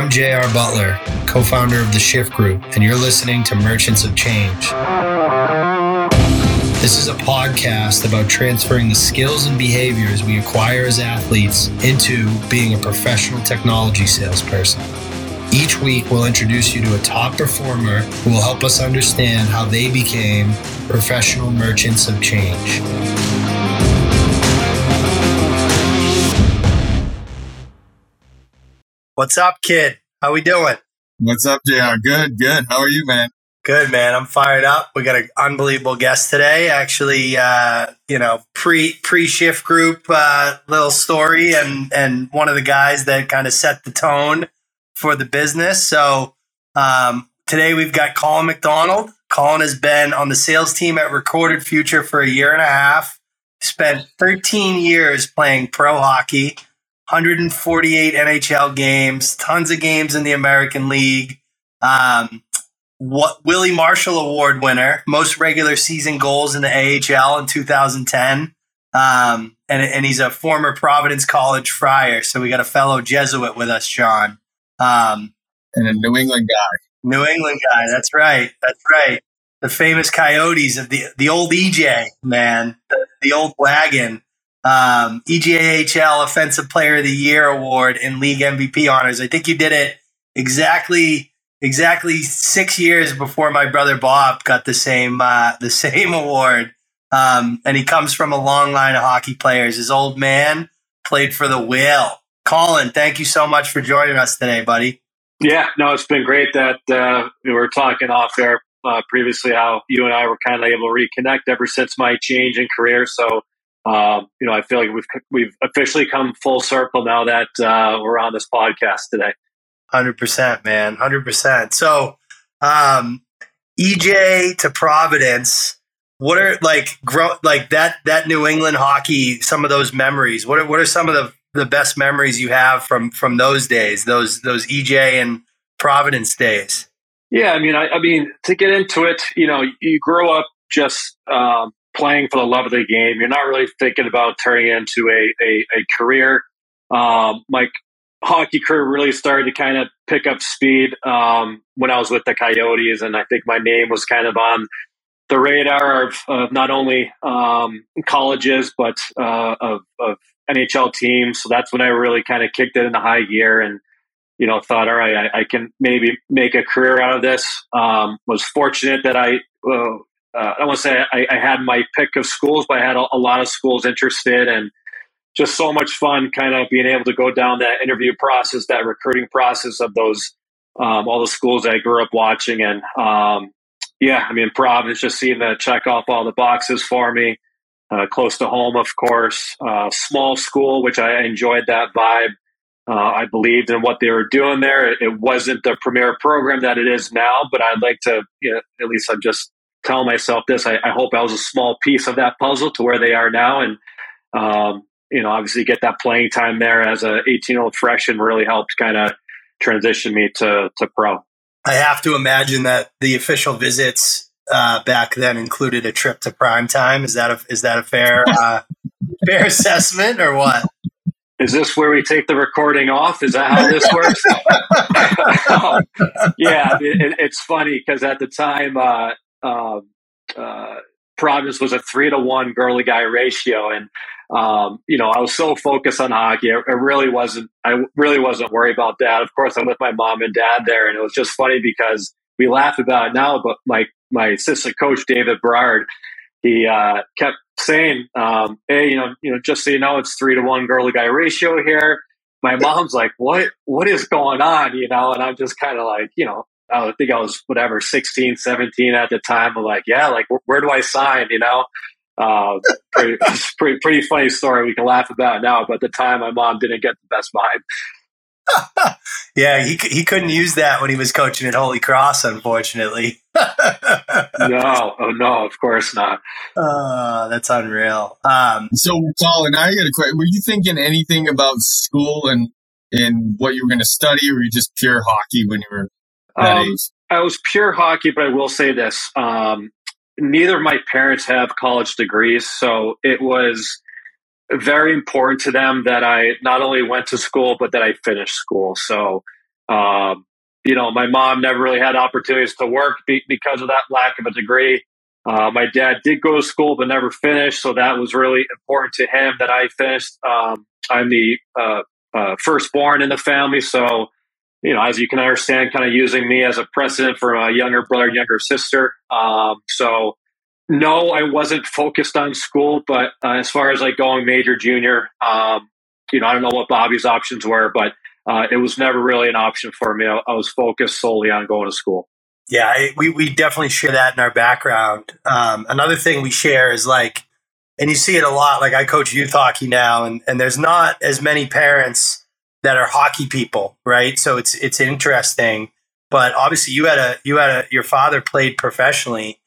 I'm JR Butler, co founder of the Shift Group, and you're listening to Merchants of Change. This is a podcast about transferring the skills and behaviors we acquire as athletes into being a professional technology salesperson. Each week, we'll introduce you to a top performer who will help us understand how they became professional merchants of change. What's up, kid? How we doing? What's up, JR? Good, good. How are you, man? Good, man. I'm fired up. We got an unbelievable guest today. Actually, uh, you know, pre pre shift group uh, little story, and and one of the guys that kind of set the tone for the business. So um, today we've got Colin McDonald. Colin has been on the sales team at Recorded Future for a year and a half. Spent 13 years playing pro hockey 148 NHL games, tons of games in the American League. Um, what Willie Marshall Award winner, most regular season goals in the AHL in 2010. Um, and, and he's a former Providence College Friar. So we got a fellow Jesuit with us, John. Um, and a New England guy. New England guy. That's right. That's right. The famous Coyotes of the the old EJ man, the, the old wagon um, EJHL Offensive Player of the Year award and league MVP honors. I think you did it exactly exactly six years before my brother Bob got the same uh, the same award. Um, and he comes from a long line of hockey players. His old man played for the Whale. Colin, thank you so much for joining us today, buddy. Yeah, no, it's been great that uh, we were talking off there uh, previously how you and I were kind of able to reconnect ever since my change in career. So um, you know, I feel like we've we've officially come full circle now that uh, we're on this podcast today. Hundred percent, man, hundred percent. So, um, EJ to Providence. What are like grow like that that New England hockey? Some of those memories. What are what are some of the the best memories you have from from those days? Those those EJ and Providence days. Yeah, I mean, I, I mean, to get into it, you know, you grow up just um, playing for the love of the game. You're not really thinking about turning into a, a, a career. Um, my hockey career really started to kind of pick up speed um, when I was with the Coyotes, and I think my name was kind of on the radar of, of not only um, colleges but uh, of, of, NHL teams. So that's when I really kind of kicked it into high gear and you know thought, all right, I, I can maybe make a career out of this. Um, was fortunate that I uh, uh, I want to say I, I, had my pick of schools, but I had a, a, lot of schools interested and just so much fun kind of being able to go down that interview process, that recruiting process of those, um, all the schools I grew up watching. And um, yeah, I mean, Providence just seemed to check off all the boxes for me. Uh, close to home, of course. Uh, small school, which I enjoyed that vibe. Uh, I believed in what they were doing there. It, it, wasn't the premier program that it is now, but I'd like to, you know, at least I'm just tell myself this. I, I, hope I was a small piece of that puzzle to where they are now. And, um, you know, obviously get that playing time there as a 18 year old freshman really helped kind of transition me to, to pro. I have to imagine that the official visits uh, back then included a trip to prime time. Is that a, is that a fair, uh, fair assessment or what? Is this where we take the recording off? Is that how this works? yeah, it, it's funny because at the time, uh, uh, uh, Providence was a three to one girly guy ratio, and um, you know I was so focused on hockey. It, it, really wasn't. I really wasn't worried about that. Of course, I'm with my mom and dad there, and it was just funny because we laugh about it now. But my my assistant coach David Berard, he uh, kept saying, um, "Hey, you know, you know, just so you know, it's three to one girly guy ratio here." My mom's like, "What? What is going on?" You know, and I'm just kind of like, you know, I think I was whatever 16, 17 at the time. I'm like, yeah, like where, where do I sign? You know, uh, pretty, pretty, pretty funny story. We can laugh about now, but at the time, my mom didn't get the best vibe. yeah, he he couldn't use that when he was coaching at Holy Cross, unfortunately. no, oh no, of course not. Uh, that's unreal. Um, so, Colin, I got a question. Were you thinking anything about school and and what you were going to study, or were you just pure hockey when you were um, I was pure hockey, but I will say this: um, neither of my parents have college degrees, so it was very important to them that I not only went to school but that I finished school. So Um, you know, my mom never really had opportunities to work be- because of that lack of a degree. Uh, my dad did go to school but never finished, so that was really important to him that I finished. Um, I'm the uh, uh, firstborn in the family, so you know, as you can understand, kind of using me as a precedent for a younger brother, younger sister. Um, so, no, I wasn't focused on school, but uh, as far as like going major, junior, um, you know, I don't know what Bobby's options were, but uh, it was never really an option for me. I, I was focused solely on going to school. Yeah, I, we, we definitely share that in our background. Um, another thing we share is like, and you see it a lot, like I coach youth hockey now, and, and there's not as many parents that are hockey people, right? So it's it's interesting. But obviously, you had a you had a your father played professionally,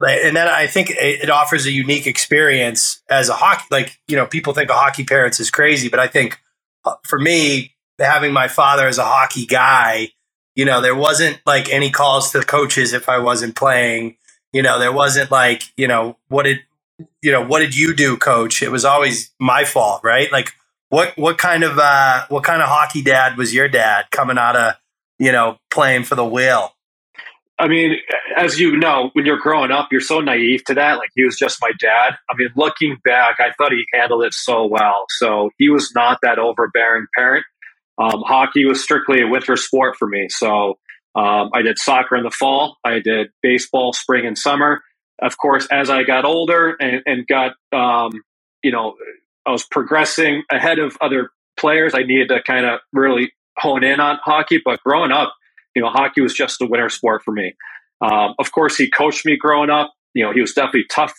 and then I think it, it offers a unique experience as a hockey. Like you know, people think a hockey parents is crazy, but I think uh, for me, having my father as a hockey guy, you know, there wasn't like any calls to the coaches if I wasn't playing. You know, there wasn't like you know what did you know what did you do, coach? It was always my fault, right? Like what what kind of uh, what kind of hockey dad was your dad coming out of you know playing for the Whale? I mean, as you know, when you're growing up, you're so naive to that. Like he was just my dad. I mean, looking back, I thought he handled it so well. So he was not that overbearing parent. Um, hockey was strictly a winter sport for me. So um, I did soccer in the fall. I did baseball spring and summer. Of course, as I got older and, and got um, you know I was progressing ahead of other players. I needed to kind of really hone in on hockey. But growing up, you know, hockey was just a winter sport for me. Um, of course, he coached me growing up. You know, he was definitely tough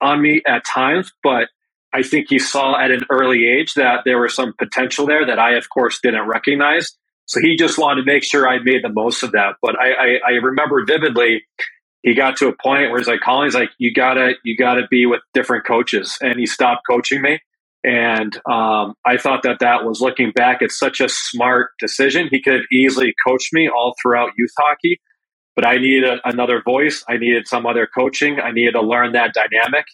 on me at times, but I think he saw at an early age that there was some potential there that I, of course, didn't recognize. So he just wanted to make sure I made the most of that. But I, I, I remember vividly, he got to a point where he's like, Colin, he's like, you gotta, you gotta be with different coaches, and he stopped coaching me. And um, I thought that that was looking back, it's such a smart decision. He could have easily coached me all throughout youth hockey, but I needed a, another voice. I needed some other coaching. I needed to learn that dynamic.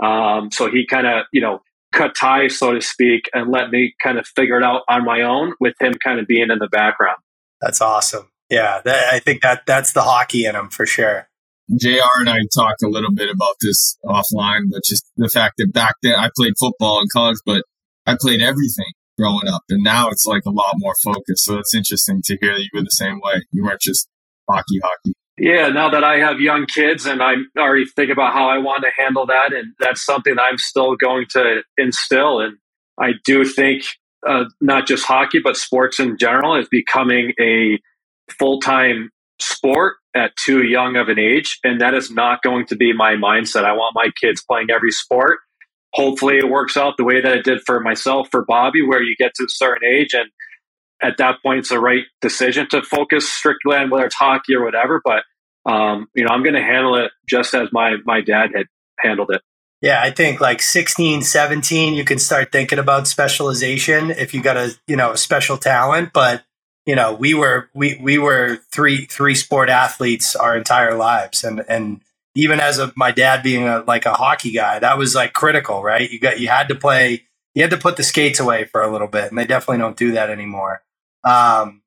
Um, so he kind of, you know, cut ties, so to speak, and let me kind of figure it out on my own with him kind of being in the background. That's awesome. Yeah, that, I think that that's the hockey in him for sure. JR and I talked a little bit about this offline, but just the fact that back then I played football in college, but I played everything growing up. And now it's like a lot more focused. So it's interesting to hear that you were the same way. You weren't just hockey, hockey. Yeah, now that I have young kids and I already think about how I want to handle that, and that's something I'm still going to instill. And I do think uh, not just hockey, but sports in general is becoming a full time sport at too young of an age. And that is not going to be my mindset. I want my kids playing every sport. Hopefully, it works out the way that it did for myself, for Bobby, where you get to a certain age and at that point it's the right decision to focus strictly on whether it's hockey or whatever. But um, you know, I'm going to handle it just as my my dad had handled it. Yeah, I think like 16, 17, you can start thinking about specialization if you got a, you know, a special talent. But you know, we were we we were three three sport athletes our entire lives, and and even as a my dad being a like a hockey guy, that was like critical, right? You got you had to play, you had to put the skates away for a little bit, and they definitely don't do that anymore. Um,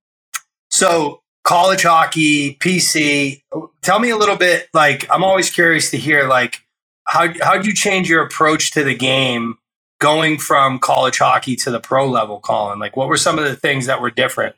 so college hockey, PC. Tell me a little bit. Like, I'm always curious to hear like how how'd you change your approach to the game going from college hockey to the pro level, Colin? Like, what were some of the things that were different?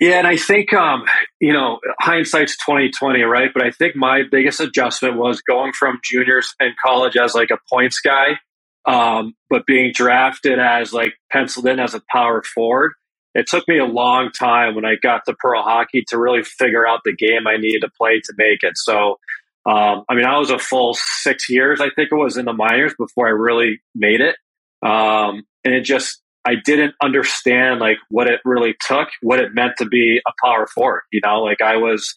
Yeah, and I think um, you know hindsight's twenty twenty, right? But I think my biggest adjustment was going from juniors and college as like a points guy, um, but being drafted as like penciled in as a power forward. It took me a long time when I got to pro hockey to really figure out the game I needed to play to make it. So, um, I mean, I was a full six years, I think it was in the minors before I really made it. Um, and it just I didn't understand like what it really took, what it meant to be a power forward. You know, like I was,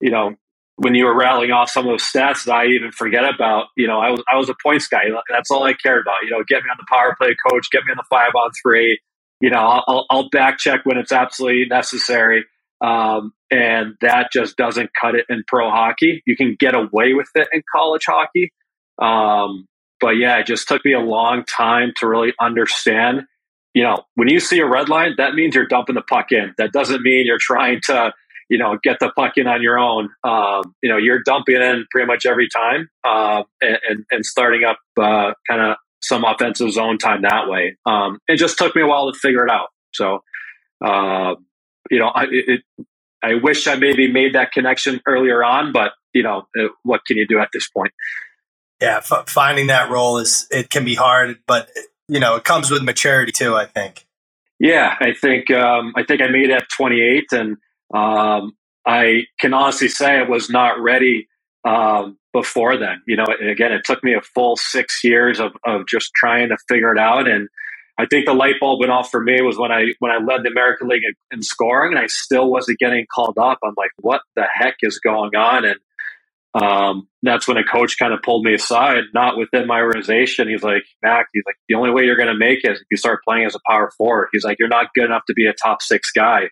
you know, when you were rattling off some of those stats that I even forget about, you know, I was I was a points guy. That's all I cared about. You know, get me on the power play, coach. Get me on the five on three. You know, I'll, I'll back check when it's absolutely necessary. Um, and that just doesn't cut it in pro hockey. You can get away with it in college hockey. Um, but yeah, it just took me a long time to really understand you know, when you see a red line, that means you're dumping the puck in. That doesn't mean you're trying to, you know, get the puck in on your own. Um, you know, you're dumping in pretty much every time uh, and, and starting up uh, kind of some offensive zone time that way. Um, it just took me a while to figure it out. So, uh, you know, I, it, I wish I maybe made that connection earlier on, but you know, uh, what can you do at this point? Yeah, f- finding that role is it can be hard, but you know, it comes with maturity too. I think. Yeah, I think um, I think I made it at 28, and um, I can honestly say I was not ready um, before then. You know, again, it took me a full six years of, of just trying to figure it out. And I think the light bulb went off for me was when I when I led the American League in, in scoring, and I still wasn't getting called up. I'm like, what the heck is going on? And um, that's when a coach kind of pulled me aside, not within my organization. He's like, Mac, he's like, the only way you're going to make it is if you start playing as a power forward. He's like, you're not good enough to be a top six guy.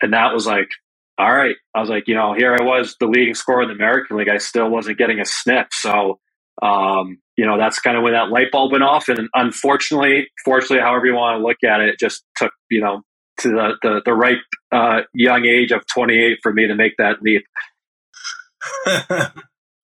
And that was like, all right. I was like, you know, here I was, the leading scorer in the American League. I still wasn't getting a sniff. So, um, you know, that's kind of when that light bulb went off. And unfortunately, fortunately, however you want to look at it, it just took, you know, to the, the, the right uh, young age of 28 for me to make that leap.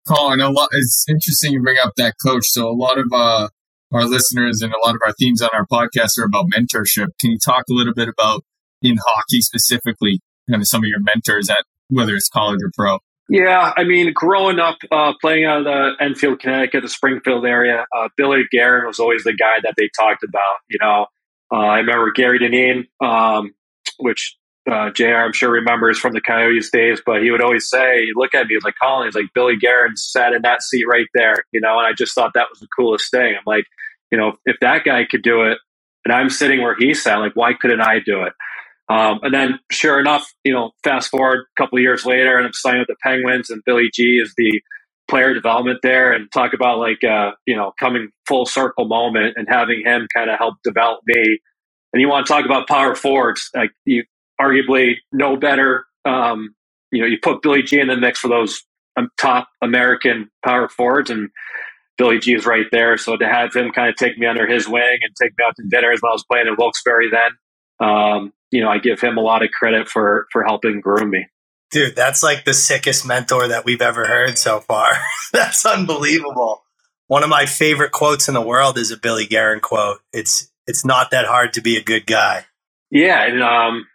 Colin, a lot, it's interesting you bring up that coach. So a lot of uh, our listeners and a lot of our themes on our podcast are about mentorship. Can you talk a little bit about in hockey specifically, kind of some of your mentors at whether it's college or pro? Yeah, I mean, growing up uh, playing out of the Enfield, Connecticut, the Springfield area, uh, Billy Guerin was always the guy that they talked about. You know, uh, I remember Gary Dineen, um, which uh, JR, I'm sure remembers from the Coyotes days, but he would always say, look at me, he's like, Colin, he's like, Billy Guerin sat in that seat right there, you know, and I just thought that was the coolest thing. I'm like, you know, if that guy could do it and I'm sitting where he sat, like, why couldn't I do it? Um, and then, sure enough, you know, fast forward a couple years later, and I'm signing with the Penguins, and Billy G is the player development there, and talk about like, uh, you know, coming full circle moment and having him kind of help develop me. And you want to talk about power forwards, like you arguably no better. Um, you know, you put Billy G in the mix for those um, top American power forwards, and Billy G is right there. So to have him kind of take me under his wing and take me out to dinner as well as playing in Wilkes-Barre then, um, you know, I give him a lot of credit for for helping groom me. Dude, that's like the sickest mentor that we've ever heard so far. that's unbelievable. One of my favorite quotes in the world is a Billy Guerin quote. It's it's not that hard to be a good guy. Yeah, and um,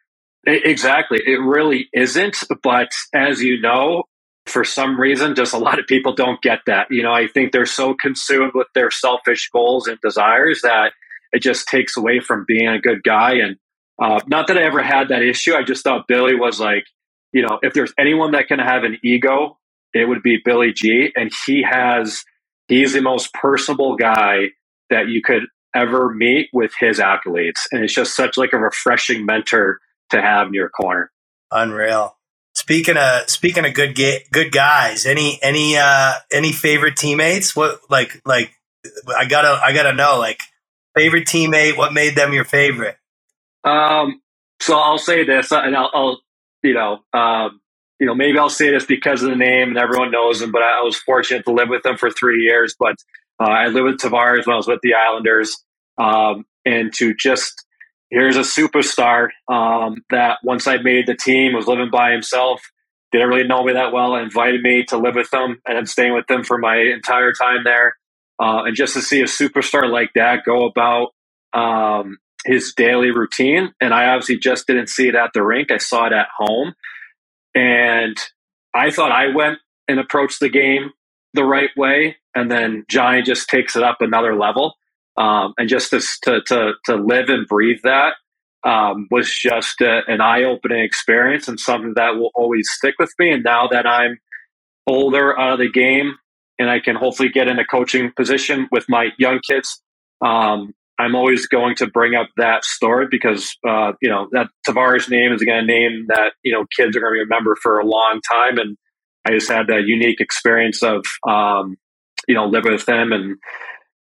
exactly, it really isn't. But as you know, for some reason, just a lot of people don't get that. You know, I think they're so consumed with their selfish goals and desires that it just takes away from being a good guy. And uh, not that I ever had that issue. I just thought Billy was like, you know, if there's anyone that can have an ego, it would be Billy G. And he has, he's the most personable guy that you could ever meet with his accolades. And it's just such like a refreshing mentor to have in your corner. Unreal. Speaking of speaking of good ga- good guys, any any uh any favorite teammates? What like like I gotta I gotta know like favorite teammate. What made them your favorite? Um, so I'll say this, and I'll, I'll you know, um, you know, maybe I'll say this because of the name and everyone knows him, but I, I was fortunate to live with him for three years. But uh, I lived with Tavares when I was with the Islanders, um, and to just here's a superstar um, that once I made the team was living by himself. Didn't really know me that well. Invited me to live with them, and I'm staying with them for my entire time there. Uh, and just to see a superstar like that go about um, his daily routine. And I obviously just didn't see it at the rink. I saw it at home. And I thought I went and approached the game the right way. And then Johnny just takes it up another level. Um, and just to, to, to, to, live and breathe that um, was just a, an eye opening experience and something that will always stick with me. And now that I'm older out of the game and I can hopefully get in a coaching position with my young kids, um, I'm always going to bring up that story because uh, you know that Tavares name is going to name that you know kids are going to remember for a long time, and I just had that unique experience of um, you know living with them and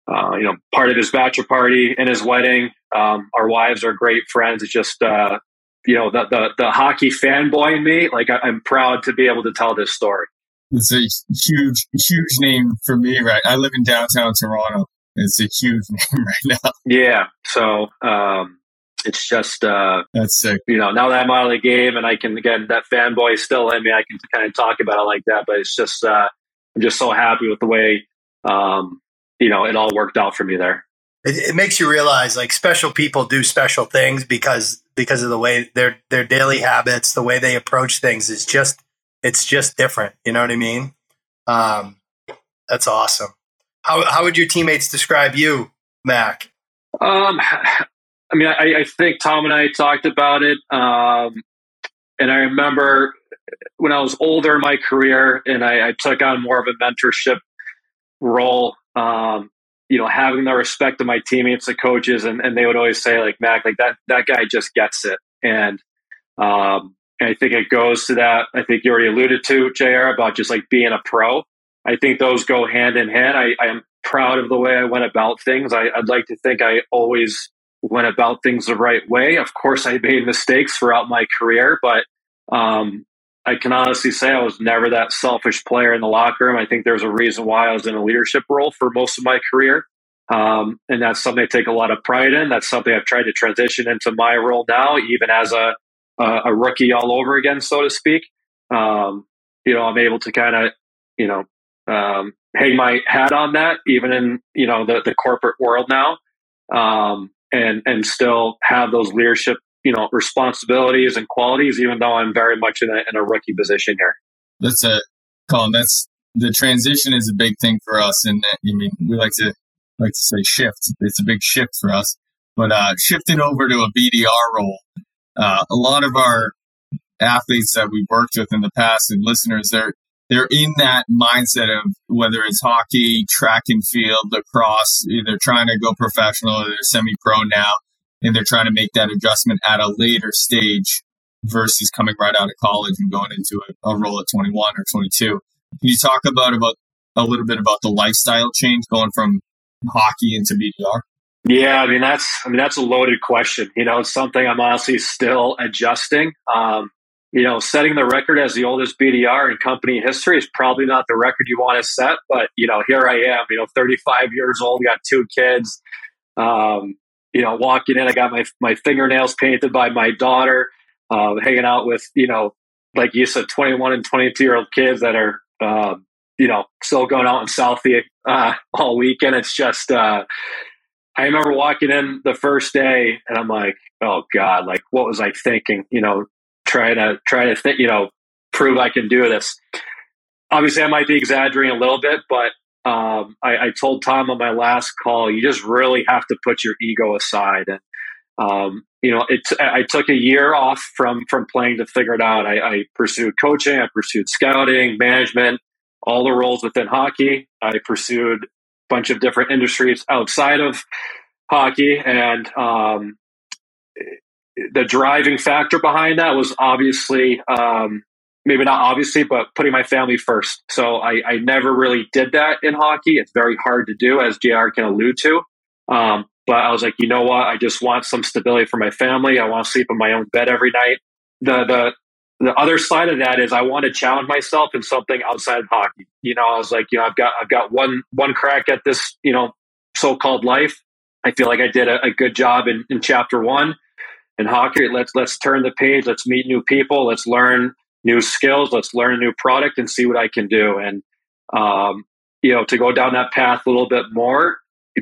uh, you know part of his bachelor party and his wedding. Um, our wives are great friends. It's just uh, you know the, the the hockey fanboy in me. Like I, I'm proud to be able to tell this story. It's a huge, huge name for me, right? I live in downtown Toronto It's a huge name right now. Yeah. So um, it's just uh, that's sick. You know, now that I'm out of the game and I can again that fanboy is still in me, I can kind of talk about it like that. But it's just uh, I'm just so happy with the way um, you know it all worked out for me there. It, it makes you realize like special people do special things because because of the way their their daily habits, the way they approach things is just it's just different. You know what I mean? Um, that's awesome. How how would your teammates describe you, Mac? Um, I mean, I, I think Tom and I talked about it, um, and I remember when I was older in my career and I, I took on more of a mentorship role. Um, you know, having the respect of my teammates, the coaches, and, and they would always say, like Mac, like that that guy just gets it, and um, I think it goes to that. I think you already alluded to Jr. about just like being a pro. I think those go hand in hand. I, I am proud of the way I went about things. I, would like to think I always went about things the right way. Of course, I made mistakes throughout my career, but um, I can honestly say I was never that selfish player in the locker room. I think there's a reason why I was in a leadership role for most of my career. Um, and that's something I take a lot of pride in. That's something I've tried to transition into my role now, even as a, a, a rookie all over again, so to speak. Um, you know, I'm able to kind of, you know, um, hang my hat on that, even in you know the, the corporate world now, um, and and still have those leadership you know responsibilities and qualities, even though I'm very much in a, in a rookie position here. That's a Colin. That's the transition is a big thing for us, and I mean we like to like to say shift. It's a big shift for us, but uh, shifting over to a BDR role, uh, a lot of our athletes that we've worked with in the past and listeners, they're they're in that mindset of whether it's hockey, track and field, lacrosse, either trying to go professional or they're semi pro now, and they're trying to make that adjustment at a later stage versus coming right out of college and going into a, a role at 21 or 22. Can you talk about, about a little bit about the lifestyle change going from hockey into BDR? Yeah, I mean that's I mean that's a loaded question. You know, it's something I'm honestly still adjusting. Um, you know, setting the record as the oldest BDR in company history is probably not the record you want to set. But, you know, here I am, you know, 35 years old, got two kids. Um, you know, walking in, I got my, my fingernails painted by my daughter, uh, hanging out with, you know, like you said, 21 and 22 year old kids that are, uh, you know, still going out in Southie uh, all weekend. It's just, uh, I remember walking in the first day and I'm like, oh God, like what was I thinking? You know, trying to try to think, you know, prove I can do this. Obviously, I might be exaggerating a little bit, but um, I, I, told Tom on my last call, you just really have to put your ego aside. And um, you know, it, I took a year off from from playing to figure it out. I, I pursued coaching, I pursued scouting, management, all the roles within hockey. I pursued a bunch of different industries outside of hockey, and um, the driving factor behind that was obviously um, maybe not obviously, but putting my family first. So I, I, never really did that in hockey. It's very hard to do, as JR can allude to. Um, but I was like, you know what? I just want some stability for my family. I want to sleep in my own bed every night. The the the other side of that is I want to challenge myself in something outside of hockey. You know, I was like, you know, I've got I've got one one crack at this, you know, so called life. I feel like I did a, a good job in, in chapter one in hockey. Let's let's turn the page. Let's meet new people. Let's learn new skills. Let's learn a new product and see what I can do. And um, you know, to go down that path a little bit more,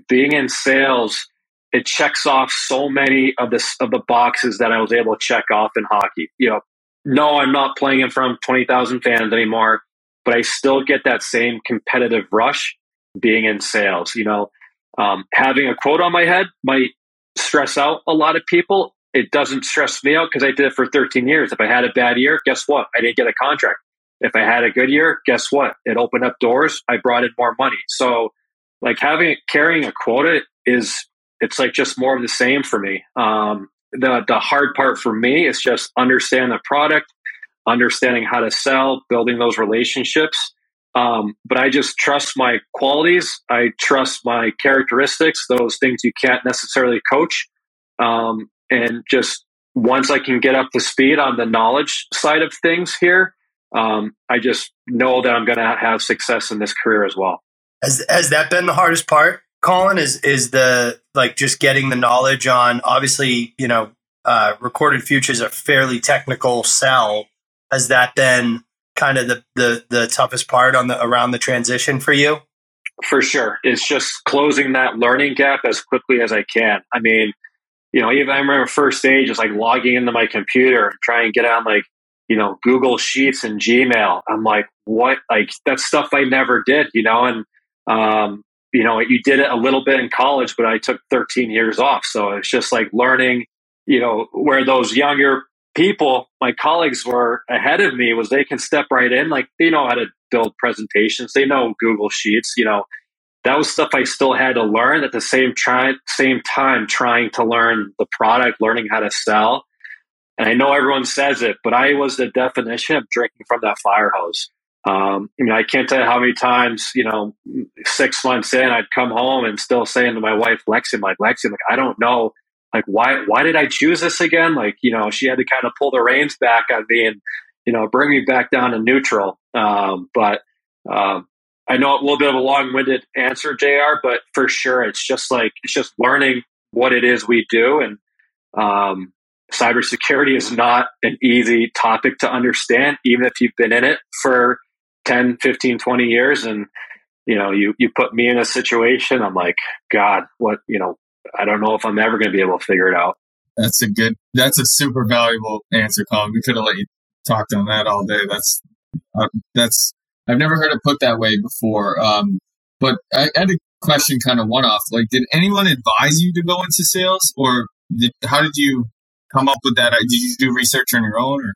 being in sales, it checks off so many of the of the boxes that I was able to check off in hockey. You know, no, I'm not playing in front of twenty thousand fans anymore, but I still get that same competitive rush being in sales. You know, um, having a quote on my head might stress out a lot of people it doesn't stress me out because I did it for 13 years. If I had a bad year, guess what? I didn't get a contract. If I had a good year, guess what? It opened up doors. I brought in more money. So, like having carrying a quota is it's like just more of the same for me. Um, the the hard part for me is just understand the product, understanding how to sell, building those relationships. Um, but I just trust my qualities. I trust my characteristics, those things you can't necessarily coach. Um, and just once I can get up to speed on the knowledge side of things here, um, I just know that I'm going to have success in this career as well. Has, has that been the hardest part Colin, is is the like just getting the knowledge on obviously, you know, uh, Recorded Future's a fairly technical sell. Has that been kind of the, the the toughest part on the around the transition for you? For sure. It's just closing that learning gap as quickly as I can. I mean, you know, even I remember first stage is like logging into my computer and trying to get on like, you know, Google Sheets and Gmail. I'm like, what? Like that's stuff I never did, you know, and um, you know, you did it a little bit in college, but I took 13 years off. So it's just like learning, you know, where those younger people, my colleagues were ahead of me was they can step right in. Like they know how to build presentations. They know Google Sheets, you know, that was stuff I still had to learn at the same try, same time trying to learn the product, learning how to sell. And I know everyone says it, but I was the definition of drinking from that fire hose. Um, I mean, I can't tell you how many times, you know, six months in, I'd come home and still saying to my wife, Lexi, like, Lexi, like, I don't know, like, why, why did I choose this again? Like, you know, she had to kind of pull the reins back on me and, you know, bring me back down to neutral. Um, but, um, I know a little bit of a long winded answer, JR, but for sure, it's just like, it's just learning what it is we do. And, um, cybersecurity is not an easy topic to understand, even if you've been in it for 10, 15, 20 years. And, you know, you, you put me in a situation, I'm like, God, what, you know, I don't know if I'm ever going to be able to figure it out. That's a good, that's a super valuable answer, Colin. We could have let you talked on that all day. That's, uh, that's, I've never heard it put that way before. Um, but I, I had a question kind of one off. Like, did anyone advise you to go into sales or did, how did you come up with that? Did you do research on your own or?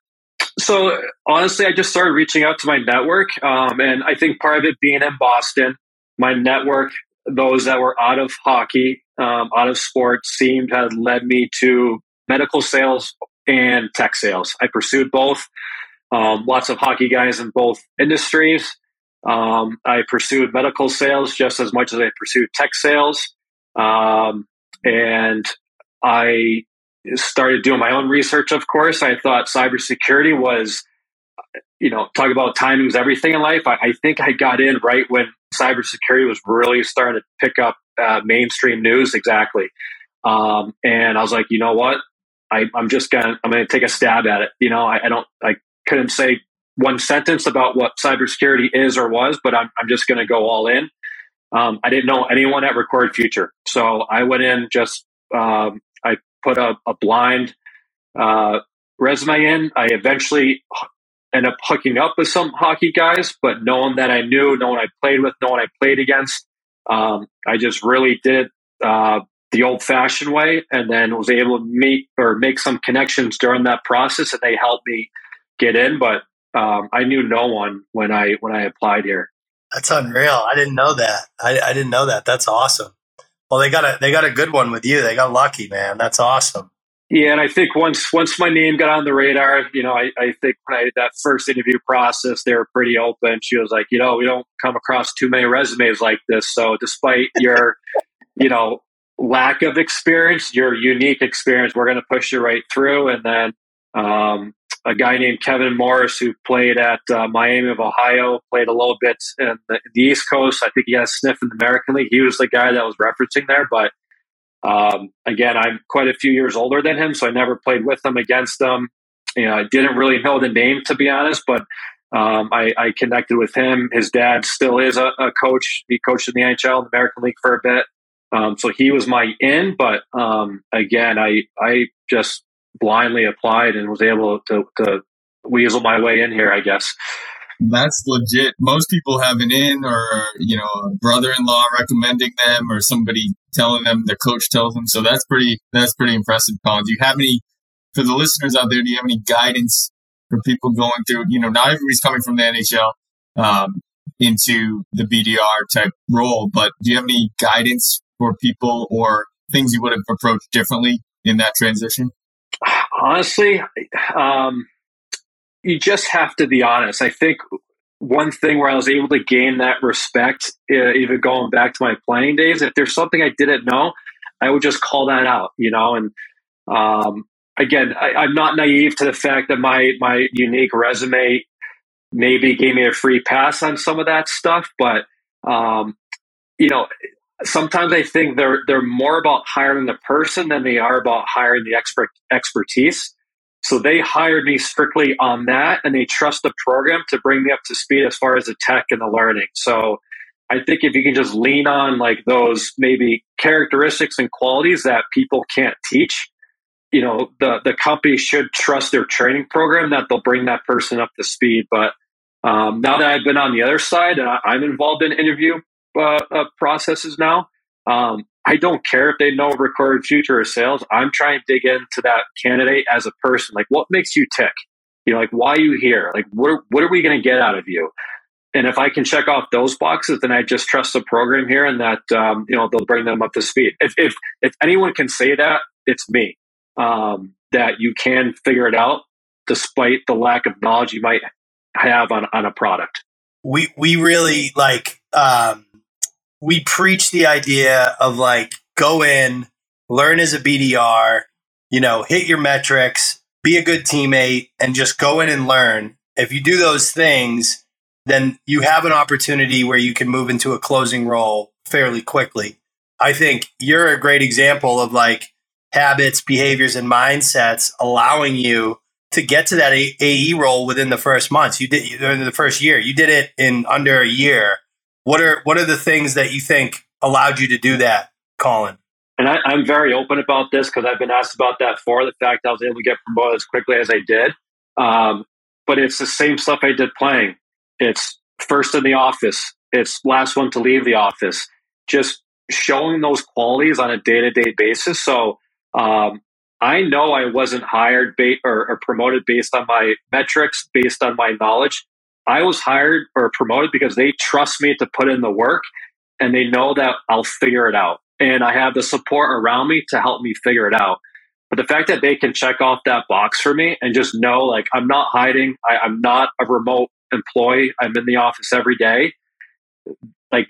So honestly, I just started reaching out to my network, um, and I think part of it being in Boston, my network, those that were out of hockey, um, out of sports, seemed had led me to medical sales and tech sales. I pursued both. Um, lots of hockey guys in both industries. Um, I pursued medical sales just as much as I pursued tech sales, um, and I started doing my own research, of course. I thought cybersecurity was, you know, talk about timing is everything in life. I, I, think I got in right when cybersecurity was really starting to pick up uh, mainstream news. Exactly. Um, and I was like, you know what? I, am just gonna, I'm gonna take a stab at it. You know, I, I, don't, I couldn't say one sentence about what cybersecurity is or was, but I'm, I'm just gonna go all in. Um, I didn't know anyone at Recorded Future, so I went in just um, I put a, a blind uh, resume in. I eventually ended up hooking up with some hockey guys, but no one that I knew, no one I played with, no one I played against, um, I just really did uh, the old fashioned way and then was able to meet or make some connections during that process and they helped me get in. But um, I knew no one when I when I applied here. That's unreal. I didn't know that. I, I didn't know that. That's awesome. Well, they got a they got a good one with you. They got lucky, man. That's awesome. Yeah, and I think once once my name got on the radar, you know, I, I think when I did that first interview process, they were pretty open. She was like, you know, we don't come across too many resumes like this. So despite your, you know, lack of experience, your unique experience, we're going to push you right through. And then um, a guy named Kevin Morris who played at uh, Miami of Ohio, played a little bit in the, in the, East Coast. I think he had a sniff in the American League. He was the guy that was referencing there. But um, again, I'm quite a few years older than him, so I never played with him against him. You know, I didn't really know the name to be honest, but um, I, I, connected with him. His dad still is a, a, coach. He coached in the NHL, the American League for a bit. Um, so he was my in, but um, again, I I just blindly applied and was able to, to weasel my way in here, I guess. That's legit. Most people have an in or, you know, a brother-in-law recommending them or somebody telling them their coach tells them. So that's pretty, that's pretty impressive, Colin. Do you have any, for the listeners out there, do you have any guidance for people going through, you know, not everybody's coming from the NHL, um, into the BDR type role, but do you have any guidance for people or things you would have approached differently in that transition? Honestly, um, you just have to be honest. I think one thing where I was able to gain that respect, uh, even going back to my playing days, if there's something I didn't know, I would just call that out, you know. And um, again, I, am not naive to the fact that my my unique resume maybe gave me a free pass on some of that stuff, but um, you know, sometimes I think they're they're more about hiring the person than they are about hiring the expert expertise. So they hired me strictly on that, and they trust the program to bring me up to speed as far as the tech and the learning. So I think if you can just lean on like those maybe characteristics and qualities that people can't teach, you know, the the company should trust their training program that they'll bring that person up to speed. But um, now that I've been on the other side and I, am involved in interview uh, uh, processes now, um, I don't care if they know Recorded Future or sales. I'm trying to dig into that candidate as a person. Like, what makes you tick? You know, like why are you here? Like, what what are we going to get out of you? And if I can check off those boxes, then I just trust the program here, and that um, you know they'll bring them up to speed. If if if anyone can say that, it's me. Um, that you can figure it out despite the lack of knowledge you might have on on a product. We we really like um, we preach the idea of like go in, learn as a BDR, you know, hit your metrics, be a good teammate, and just go in and learn. If you do those things then you have an opportunity where you can move into a closing role fairly quickly. I think you're a great example of like habits, behaviors, and mindsets allowing you to get to that AE role within the first months. You did in the first year. You did it in under a year. What are what are the things that you think allowed you to do that, Colin? And I, am very open about this because I've been asked about that for the fact I was able to get promoted as quickly as I did. Um, but it's the same stuff I did playing. It's first in the office. It's last one to leave the office. Just showing those qualities on a day to day basis. So um, I know I wasn't hired ba- or, or promoted based on my metrics, based on my knowledge. I was hired or promoted because they trust me to put in the work and they know that I'll figure it out. And I have the support around me to help me figure it out. But the fact that they can check off that box for me and just know, like, I'm not hiding, I, am not a remote employee. I'm in the office every day. Like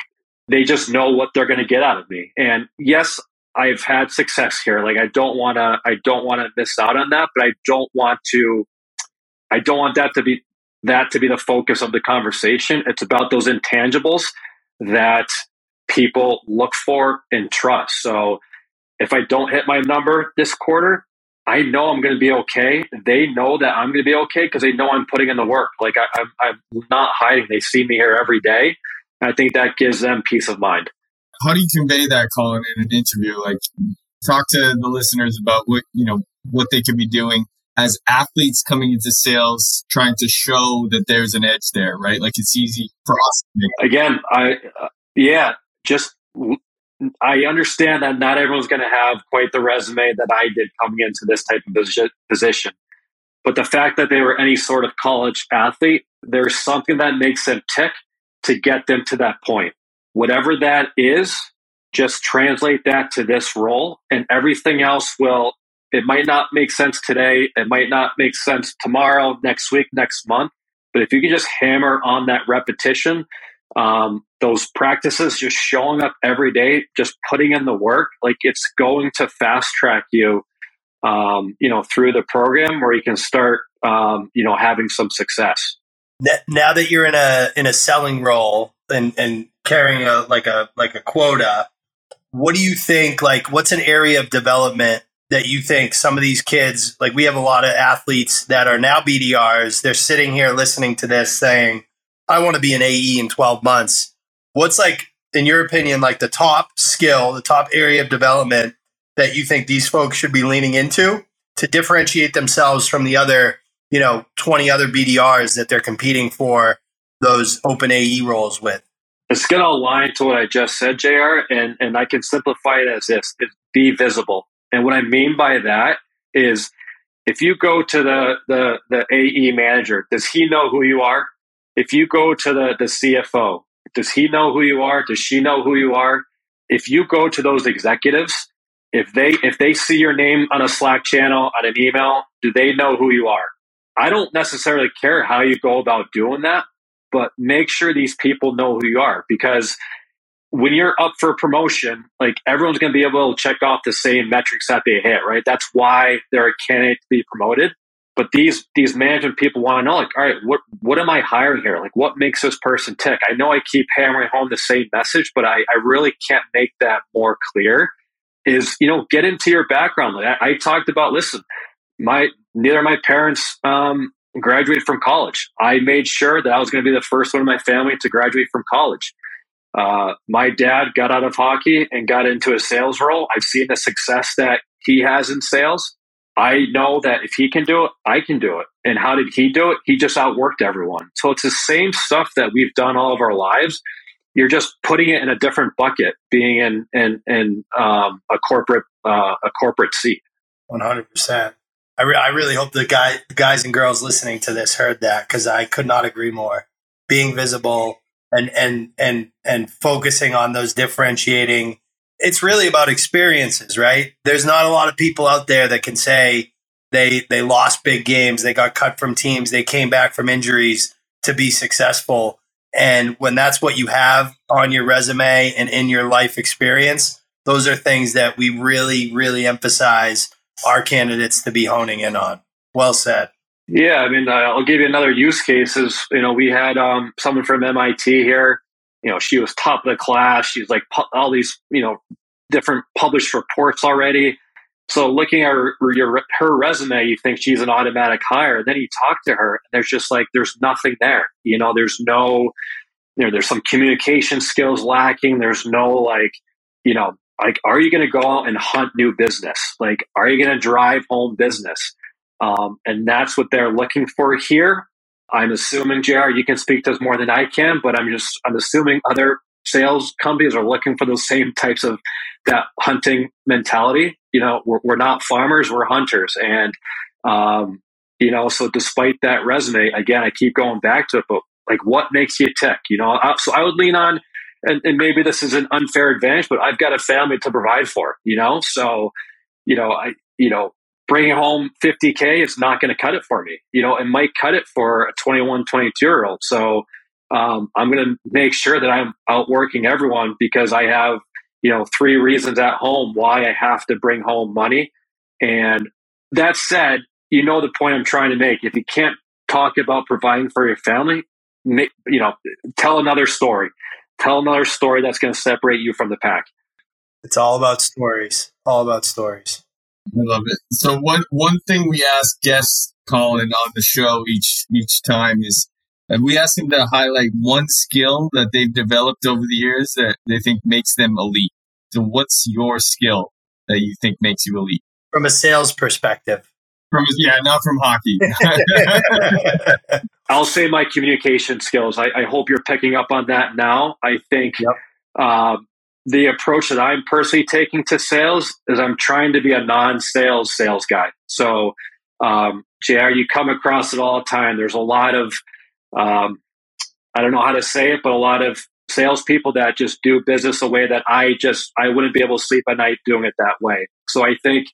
they just know what they're going to get out of me. And yes, I've had success here. Like I don't want to, I don't want to miss out on that, but I don't want to, I don't want that to be, that to be the focus of the conversation. It's about those intangibles that people look for and trust. So if I don't hit my number this quarter, I know I'm going to be okay. They know that I'm going to be okay because they know I'm putting in the work. Like I, am I'm, I'm not hiding. They see me here every day. I think that gives them peace of mind. How do you convey that, Colin, in an interview? Like, talk to the listeners about what you know what they could be doing as athletes coming into sales, trying to show that there's an edge there, right? Like it's easy for us. Again, I uh, yeah, just I understand that not everyone's going to have quite the resume that I did coming into this type of position. But the fact that they were any sort of college athlete, there's something that makes them tick to get them to that point. Whatever that is, just translate that to this role, and everything else will. It might not make sense today. It might not make sense tomorrow, next week, next month. But if you can just hammer on that repetition, um, those practices just showing up every day just putting in the work like it's going to fast track you um, you know through the program where you can start um, you know having some success now that you're in a in a selling role and and carrying a like a like a quota what do you think like what's an area of development that you think some of these kids like we have a lot of athletes that are now bdrs they're sitting here listening to this saying I want to be an AE in 12 months. What's like, in your opinion, like the top skill, the top area of development that you think these folks should be leaning into to differentiate themselves from the other, you know, 20 other BDRs that they're competing for those open AE roles with? It's going to align to what I just said, JR, and, and I can simplify it as this be visible. And what I mean by that is if you go to the, the, the AE manager, does he know who you are? if you go to the, the CFO, does he know who you are? Does she know who you are? If you go to those executives, if they if they see your name on a Slack channel, on an email, do they know who you are? I don't necessarily care how you go about doing that, but make sure these people know who you are because when you're up for promotion, like everyone's going to be able to check off the same metrics that they hit, right? That's why they're a candidate to be promoted. but these these management people want to know, like, all right, what what am I hiring here? Like, what makes this person tick? I know I keep hammering home the same message, but I, I really can't make that more clear. Is you know, get into your background. Like I, I talked about, listen, my neither of my parents um, graduated from college. I made sure that I was going to be the first one in my family to graduate from college. Uh, my dad got out of hockey and got into a sales role. I've seen the success that he has in sales. I know that if he can do it, I can do it. And how did he do it? He just outworked everyone. So it's the same stuff that we've done all of our lives. You're just putting it in a different bucket, being in in in um, a corporate uh, a corporate seat. One hundred percent. I, re- I really hope the guy, guys and girls listening to this heard that because I could not agree more. Being visible and and and and focusing on those differentiating it's really about experiences, right? There's not a lot of people out there that can say they they lost big games, they got cut from teams, they came back from injuries to be successful. And when that's what you have on your resume and in your life experience, those are things that we really really emphasize our candidates to be honing in on. Well said. Yeah, I mean, uh, I'll give you another use case. Is you know, we had um, someone from MIT here you know, she was top of the class. She's like pu- all these, you know, different published reports already. So looking at her, your, her resume, you think she's an automatic hire. Then you talk to her, and there's just like there's nothing there. You know, there's no, you know, there's some communication skills lacking. There's no like, you know, like are you going to go out and hunt new business? Like, are you going to drive home business? Um, and that's what they're looking for here. I'm assuming, JR, you can speak to us more than I can, but I'm just I'm assuming other sales companies are looking for those same types of that hunting mentality. You know, we're, we're not farmers, we're hunters, and um, you know, so despite that resume, again, I keep going back to it, but like, what makes you tick? You know, I, so I would lean on, and, and maybe this is an unfair advantage, but I've got a family to provide for. You know, so you know, I you know, bringing home 50K is not going to cut it for me. You know, it might cut it for a 21, 22 year old. So um, I'm going to make sure that I'm outworking everyone because I have, you know, three reasons at home why I have to bring home money. And that said, you know the point I'm trying to make. If you can't talk about providing for your family, make, you know, tell another story. Tell another story that's going to separate you from the pack. It's all about stories. All about stories. I love it. So one one thing we ask guests calling on the show each each time is and we ask them to highlight one skill that they've developed over the years that they think makes them elite. So what's your skill that you think makes you elite? From a sales perspective. From yeah, not from hockey. I'll say my communication skills. I, I, hope you're picking up on that now. I think yep. um, the approach that I'm personally taking to sales is I'm trying to be a non-sales sales guy. So, um, JR, you come across it all the time. There's a lot of, um, I don't know how to say it, but a lot of salespeople that just do business a way that I just I wouldn't be able to sleep at night doing it that way. So I think,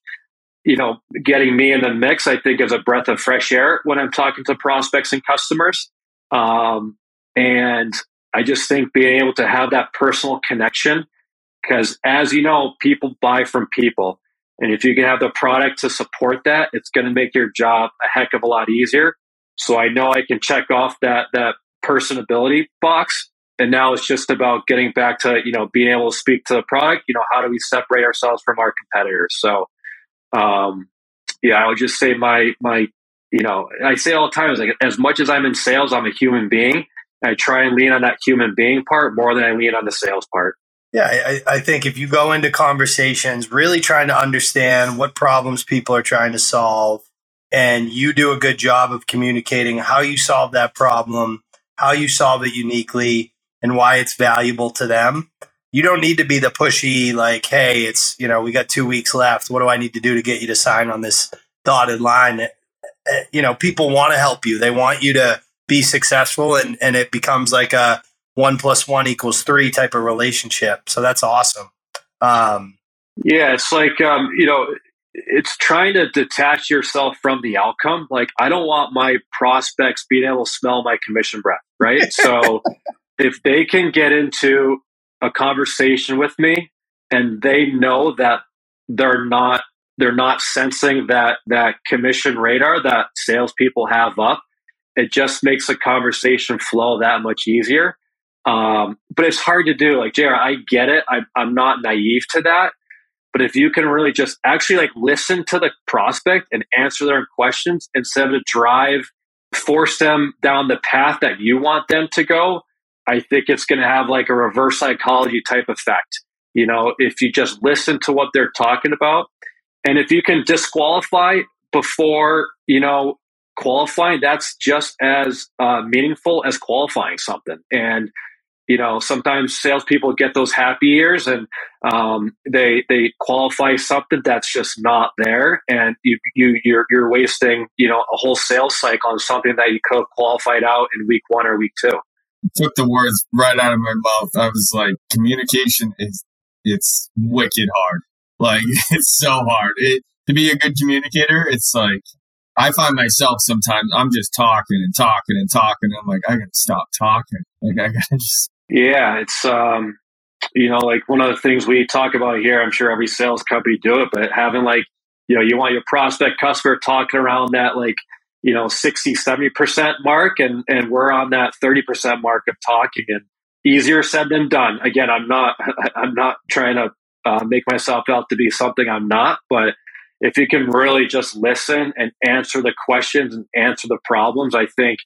you know, getting me in the mix, I think is a breath of fresh air when I'm talking to prospects and customers. Um, and I just think being able to have that personal connection because as you know, people buy from people. And if you can have the product to support that, it's going to make your job a heck of a lot easier. So I know I can check off that, that personability box. And now it's just about getting back to, you know, being able to speak to the product. You know, how do we separate ourselves from our competitors? So, um, yeah, I would just say my, my, you know, I say all the time like, as much as I'm in sales, I'm a human being. I try and lean on that human being part more than I lean on the sales part. Yeah, I, I, think if you go into conversations really trying to understand what problems people are trying to solve, and you do a good job of communicating how you solve that problem, how you solve it uniquely, and why it's valuable to them, you don't need to be the pushy, like, hey, it's, you know, we got two weeks left. What do I need to do to get you to sign on this dotted line? Eh, eh, you know, people want to help you, they want you to be successful, and, and it becomes like a, one plus one equals three type of relationship. So that's awesome. Um, yeah, it's like um, you know, it's trying to detach yourself from the outcome. Like I don't want my prospects being able to smell my commission breath, right? so if they can get into a conversation with me and they know that they're not they're not sensing that that commission radar that salespeople have up. It just makes the conversation flow that much easier. Um, but it's hard to do. Like JR, I get it. I, I'm not naive to that. But if you can really just actually like listen to the prospect and answer their questions instead of drive, force them down the path that you want them to go, I think it's going to have like a reverse psychology type effect. You know, if you just listen to what they're talking about, and if you can disqualify before, you know, qualifying, that's just as uh, meaningful as qualifying something. And you know, sometimes salespeople get those happy ears and um, they they qualify something that's just not there, and you you you're you're wasting you know a whole sales cycle on something that you could have qualified out in week one or week two. took the words right out of my mouth. I was like, communication is it's wicked hard. Like it's so hard. It to be a good communicator, it's like I find myself sometimes I'm just talking and talking and talking. I'm like, I gotta stop talking. Like I gotta just yeah, it's um, you know, like one of the things we talk about here. I'm sure every sales company do it, but having like, you know, you want your prospect customer talking around that like, you know, 60, 70 percent mark, and and we're on that 30 percent mark of talking, and easier said than done. Again, I'm not I'm not trying to uh, make myself out to be something I'm not, but if you can really just listen and answer the questions and answer the problems, I think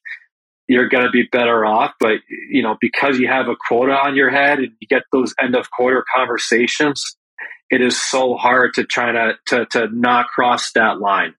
you're going to be better off. But, you know, because you have a quota on your head and you get those end of quarter conversations, it is so hard to try to, to, to not cross that line.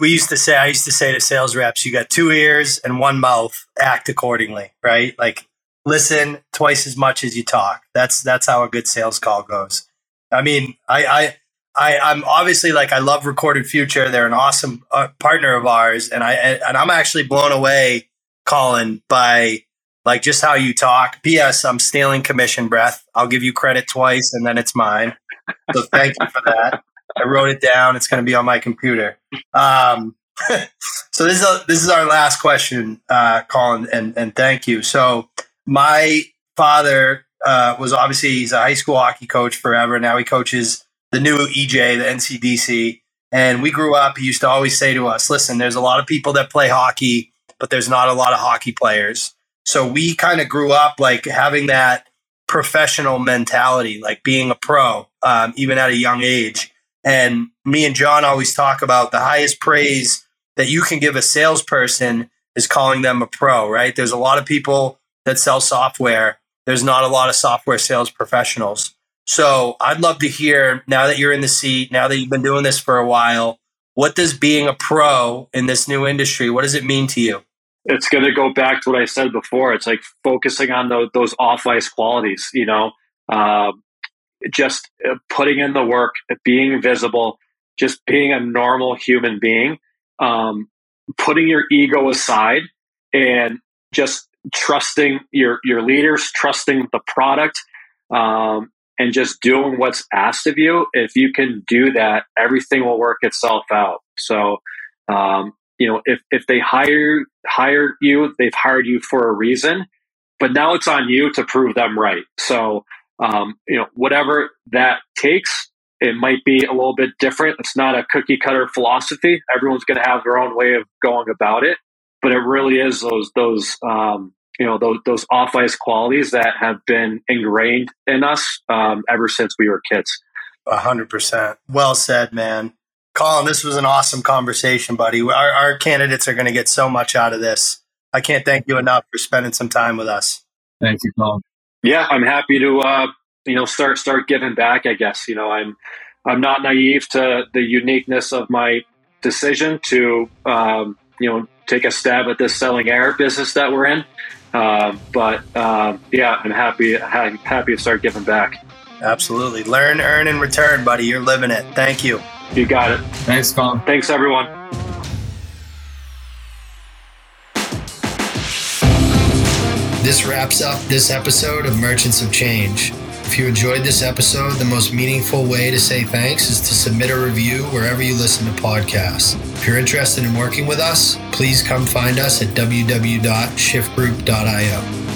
We used to say, I used to say to sales reps, you got two ears and one mouth, act accordingly, right? Like listen twice as much as you talk. That's, that's how a good sales call goes. I mean, I, I, I, I'm obviously like I love Recorded Future. They're an awesome uh, partner of ours, and I and I'm actually blown away Colin, by like just how you talk. P.S. I'm stealing commission breath. I'll give you credit twice and then it's mine. So thank you for that. I wrote it down. It's going to be on my computer. Um, so this is a, this is our last question, uh, Colin, and and thank you. So my father uh, was obviously he's a high school hockey coach forever. Now he coaches the new EJ, the NCDC, and we grew up. He used to always say to us, "Listen, there's a lot of people that play hockey but there's not a lot of hockey players. So we kind of grew up like having that professional mentality, like being a pro, um, even at a young age. And me and John always talk about the highest praise that you can give a salesperson is calling them a pro, right? There's a lot of people that sell software. There's not a lot of software sales professionals. So I'd love to hear now that you're in the seat, now that you've been doing this for a while, what does being a pro in this new industry, what does it mean to you? It's going to go back to what I said before. It's like focusing on those, those off ice qualities, you know, uh, just uh, putting in the work, being visible, just being a normal human being, um, putting your ego aside and just trusting your, your leaders, trusting the product, um, and just doing what's asked of you. If you can do that, everything will work itself out. So, um, you know, if, if they hire hire you, they've hired you for a reason, but now it's on you to prove them right. So, um, you know, whatever that takes, it might be a little bit different. It's not a cookie cutter philosophy. Everyone's going to have their own way of going about it, but it really is those those um, you know those those off ice qualities that have been ingrained in us um, ever since we were kids. A hundred percent. Well said, man. Colin, this was an awesome conversation, buddy. Our, our candidates are going to get so much out of this. I can't thank you enough for spending some time with us. Thank you, Colin. Yeah, I'm happy to uh, you know start start giving back. I guess you know I'm I'm not naive to the uniqueness of my decision to um, you know take a stab at this selling air business that we're in. Uh, but uh, yeah, I'm happy happy to start giving back. Absolutely, learn, earn, and return, buddy. You're living it. Thank you. You got it. Thanks, Colin. Thanks, everyone. This wraps up this episode of Merchants of Change. If you enjoyed this episode, the most meaningful way to say thanks is to submit a review wherever you listen to podcasts. If you're interested in working with us, please come find us at www.shiftgroup.io.